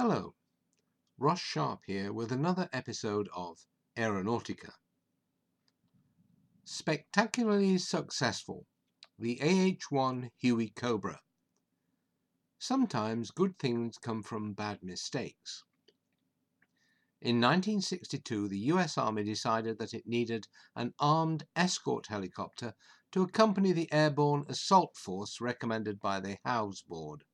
Hello, Ross Sharp here with another episode of Aeronautica. Spectacularly successful, the AH-1 Huey Cobra. Sometimes good things come from bad mistakes. In 1962, the US Army decided that it needed an armed escort helicopter to accompany the airborne assault force recommended by the Howze Board.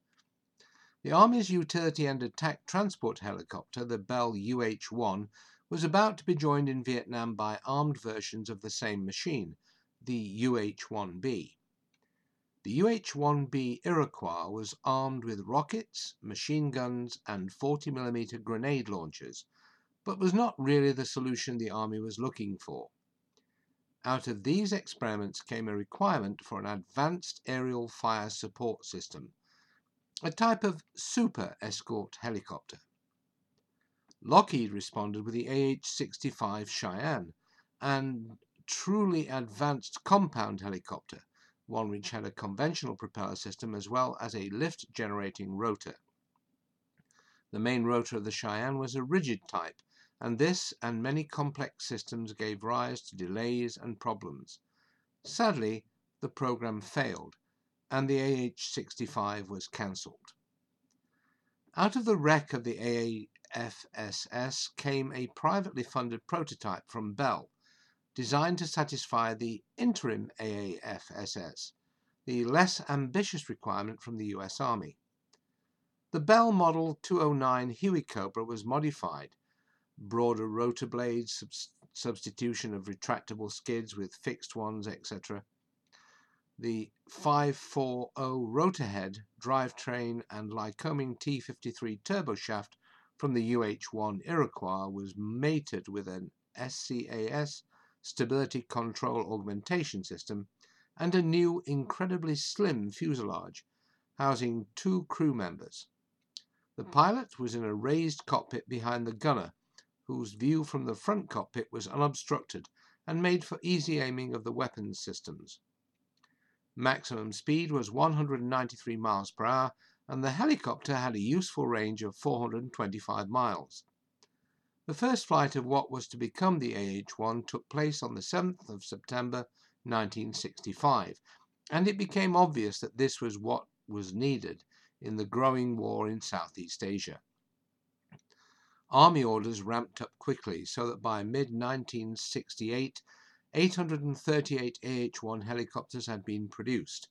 The Army's utility and attack transport helicopter, the Bell UH-1, was about to be joined in Vietnam by armed versions of the same machine, the UH-1B. The UH-1B Iroquois was armed with rockets, machine guns and 40mm grenade launchers, but was not really the solution the Army was looking for. Out of these experiments came a requirement for an advanced aerial fire support system, a type of super escort helicopter. Lockheed responded with the AH-65 Cheyenne, and truly advanced compound helicopter, one which had a conventional propeller system as well as a lift-generating rotor. The main rotor of the Cheyenne was a rigid type, and this and many complex systems gave rise to delays and problems. Sadly, the program failed, and the AH-65 was cancelled. Out of the wreck of the AFSS came a privately funded prototype from Bell, designed to satisfy the interim AAFSS, the less ambitious requirement from the US Army. The Bell Model 209 Huey Cobra was modified, broader rotor blades, sub substitution of retractable skids with fixed ones, etc. The 540 rotorhead drivetrain and Lycoming T53 turboshaft from the UH-1 Iroquois was mated with an SCAS stability control augmentation system and a new incredibly slim fuselage housing two crew members. The hmm. pilot was in a raised cockpit behind the gunner, whose view from the front cockpit was unobstructed and made for easy aiming of the weapons systems. Maximum speed was 193 miles per hour and the helicopter had a useful range of 425 miles. The first flight of what was to become the AH-1 took place on the 7th of September 1965, and it became obvious that this was what was needed in the growing war in Southeast Asia. Army orders ramped up quickly so that by mid-1968, 838 AH-1 helicopters had been produced.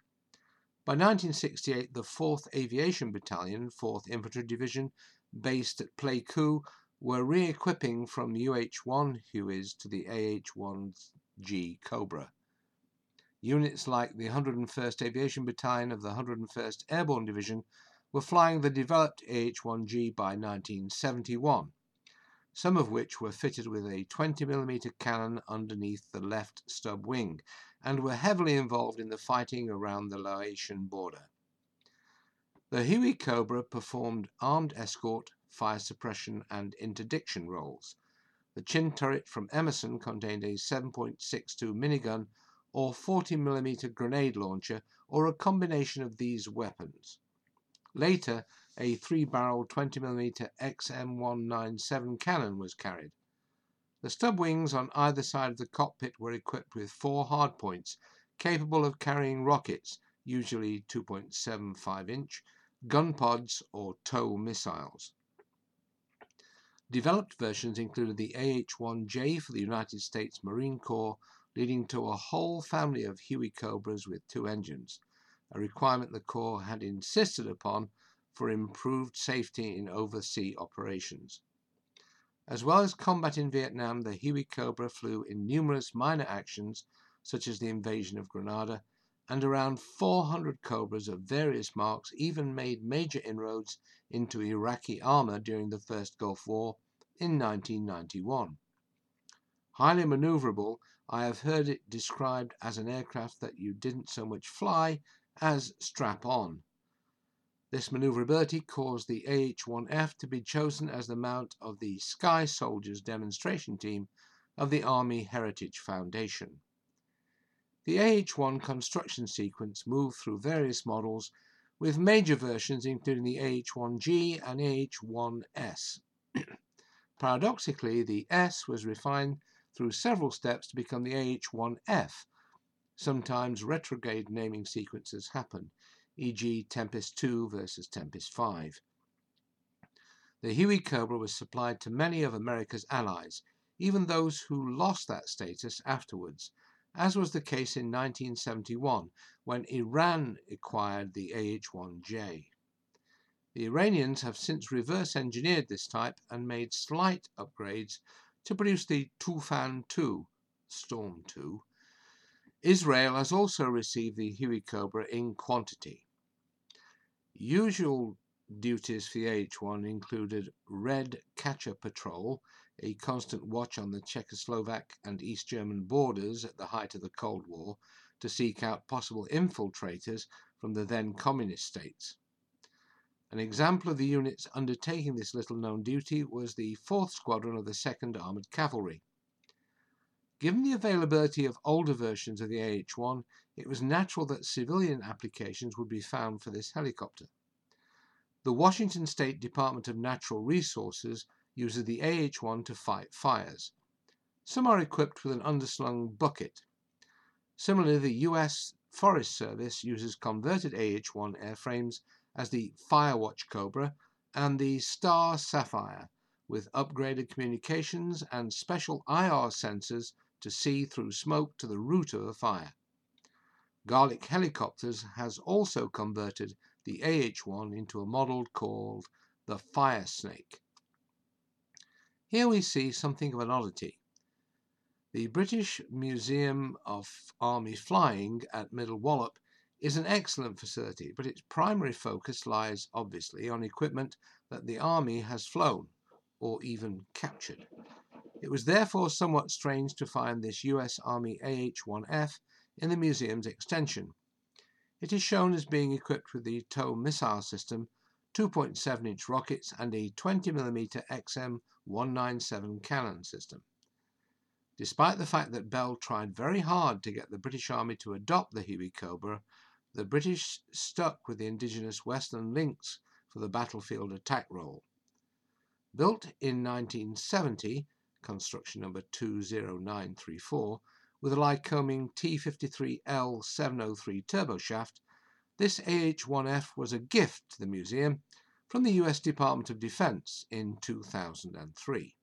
By 1968, the 4th Aviation Battalion, 4th Infantry Division, based at Pleiku, were re-equipping from UH-1 Hueys to the AH-1G Cobra. Units like the 101st Aviation Battalion of the 101st Airborne Division were flying the developed AH-1G by 1971, some of which were fitted with a 20mm cannon underneath the left stub wing and were heavily involved in the fighting around the Laotian border. The Huey Cobra performed armed escort, fire suppression and interdiction roles. The chin turret from Emerson contained a 7.62 minigun or 40mm grenade launcher or a combination of these weapons. Later, a three-barrel 20mm XM197 cannon was carried. The stub wings on either side of the cockpit were equipped with four hardpoints capable of carrying rockets, usually 2.75 inch, gun pods or TOW missiles. Developed versions included the AH-1J for the United States Marine Corps, leading to a whole family of Huey Cobras with two engines, a requirement the Corps had insisted upon for improved safety in overseas operations. As well as combat in Vietnam, the Huey Cobra flew in numerous minor actions, such as the invasion of Grenada, and around 400 Cobras of various marks even made major inroads into Iraqi armor during the First Gulf War in 1991. Highly maneuverable, I have heard it described as an aircraft that you didn't so much fly as strap on. This maneuverability caused the AH-1F to be chosen as the mount of the Sky Soldiers demonstration team of the Army Heritage Foundation. The AH-1 construction sequence moved through various models with major versions including the AH-1G and AH-1S. Paradoxically, the S was refined through several steps to become the AH-1F. Sometimes retrograde naming sequences happen, e.g. Tempest 2 versus Tempest 5. The Huey Cobra was supplied to many of America's allies, even those who lost that status afterwards, as was the case in 1971 when Iran acquired the AH-1J. The Iranians have since reverse engineered this type and made slight upgrades to produce the Tufan 2, Storm 2. Israel has also received the Huey Cobra in quantity. Usual duties for the AH-1 included Red Catcher Patrol, a constant watch on the Czechoslovak and East German borders at the height of the Cold War to seek out possible infiltrators from the then communist states. An example of the units undertaking this little known duty was the 4th Squadron of the 2nd Armoured Cavalry. Given the availability of older versions of the AH-1, it was natural that civilian applications would be found for this helicopter. The Washington State Department of Natural Resources uses the AH-1 to fight fires. Some are equipped with an underslung bucket. Similarly, the U.S. Forest Service uses converted AH-1 airframes as the Firewatch Cobra and the Star Sapphire with upgraded communications and special IR sensors to see through smoke to the root of a fire. Garlick Helicopters has also converted the AH-1 into a model called the Fire Snake. Here we see something of an oddity. The British Museum of Army Flying at Middle Wallop is an excellent facility, but its primary focus lies obviously on equipment that the Army has flown or even captured. It was therefore somewhat strange to find this US Army AH-1F in the museum's extension. It is shown as being equipped with the TOW missile system, 2.7 inch rockets, and a 20mm XM197 cannon system. Despite the fact that Bell tried very hard to get the British Army to adopt the Huey Cobra, the British stuck with the indigenous Westland Lynx for the battlefield attack role. Built in 1970, construction number 20934, with a Lycoming T53L 703 turboshaft, this AH-1F was a gift to the museum from the US Department of Defense in 2003.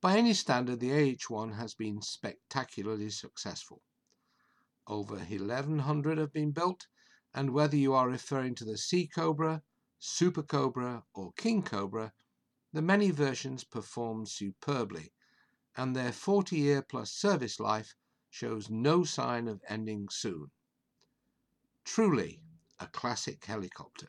By any standard, the AH-1 has been spectacularly successful. Over 1100 have been built, and whether you are referring to the Sea Cobra, Super Cobra, or King Cobra, the many versions perform superbly, and their 40 year plus service life shows no sign of ending soon. Truly a classic helicopter.